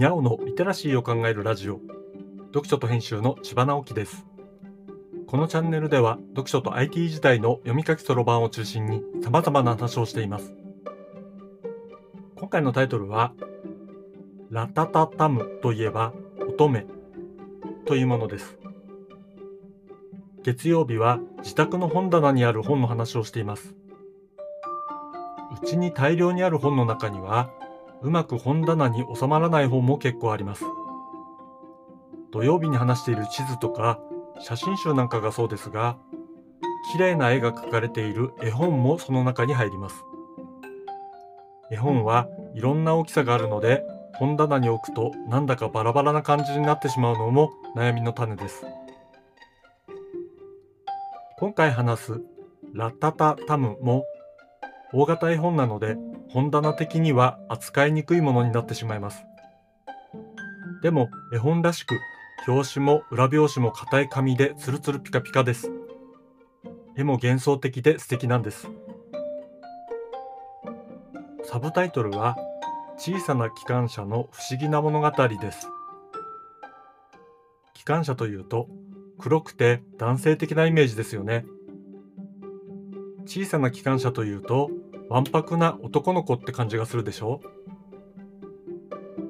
にゃおのリテラシーを考えるラジオ。読書と編集の千葉直樹です。このチャンネルでは読書と IT 時代の読み書きそろばんを中心に様々な話をしています。今回のタイトルはラタタタムといえば乙女というものです。月曜日は自宅の本棚にある本の話をしています。うちに大量にある本の中にはうまく本棚に収まらない本も結構あります。土曜日に話している地図とか写真集なんかがそうですが、綺麗な絵が描かれている絵本もその中に入ります。絵本はいろんな大きさがあるので、本棚に置くとなんだかバラバラな感じになってしまうのも悩みの種です。今回話すラッタタタムも大型絵本なので本棚的には扱いにくいものになってしまいます。でも絵本らしく表紙も裏表紙も硬い紙でツルツルピカピカです。絵も幻想的で素敵なんです。サブタイトルは小さな機関車の不思議な物語です。機関車というと黒くて男性的なイメージですよね。小さな機関車というとわんぱくな男の子って感じがするでしょ？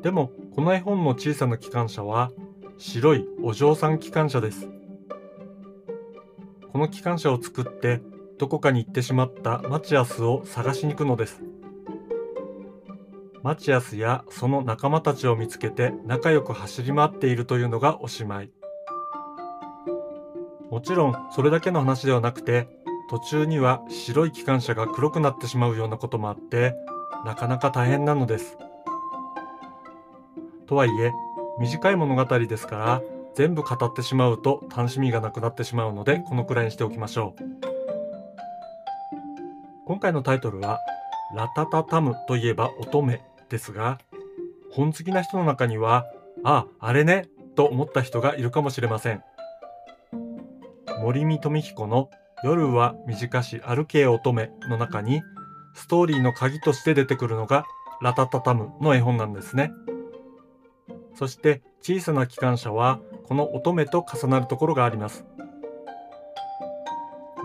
でもこの絵本の小さな機関車は白いお嬢さん機関車です。この機関車を作ってどこかに行ってしまったマチアスを探しに行くのです。マチアスやその仲間たちを見つけて仲良く走り回っているというのがおしまい。もちろんそれだけの話ではなくて途中には白い機関車が黒くなってしまうようなこともあってなかなか大変なのです。とはいえ短い物語ですから全部語ってしまうと楽しみがなくなってしまうのでこのくらいにしておきましょう。今回のタイトルは「ラタタタムといえば乙女」ですが本好きな人の中には「あああれね」と思った人がいるかもしれません。森見富彦の夜は短し歩け乙女の中にストーリーの鍵として出てくるのがラタタタムの絵本なんですね。そして小さな機関車はこの乙女と重なるところがあります。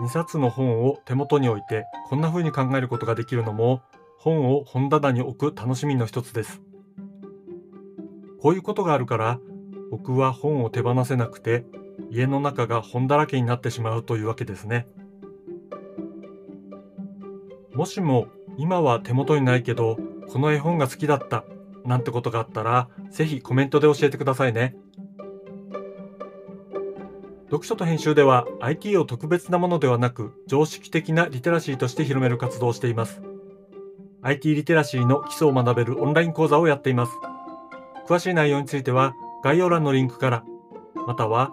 2冊の本を手元に置いてこんな風に考えることができるのも本を本棚に置く楽しみの一つです。こういうことがあるから僕は本を手放せなくて家の中が本だらけになってしまうというわけですね。もしも今は手元にないけどこの絵本が好きだったなんてことがあったらぜひコメントで教えてくださいね。読書と編集では IT を特別なものではなく常識的なリテラシーとして広める活動をしています。IT リテラシーの基礎を学べるオンライン講座をやっています。詳しい内容については概要欄のリンクからまたは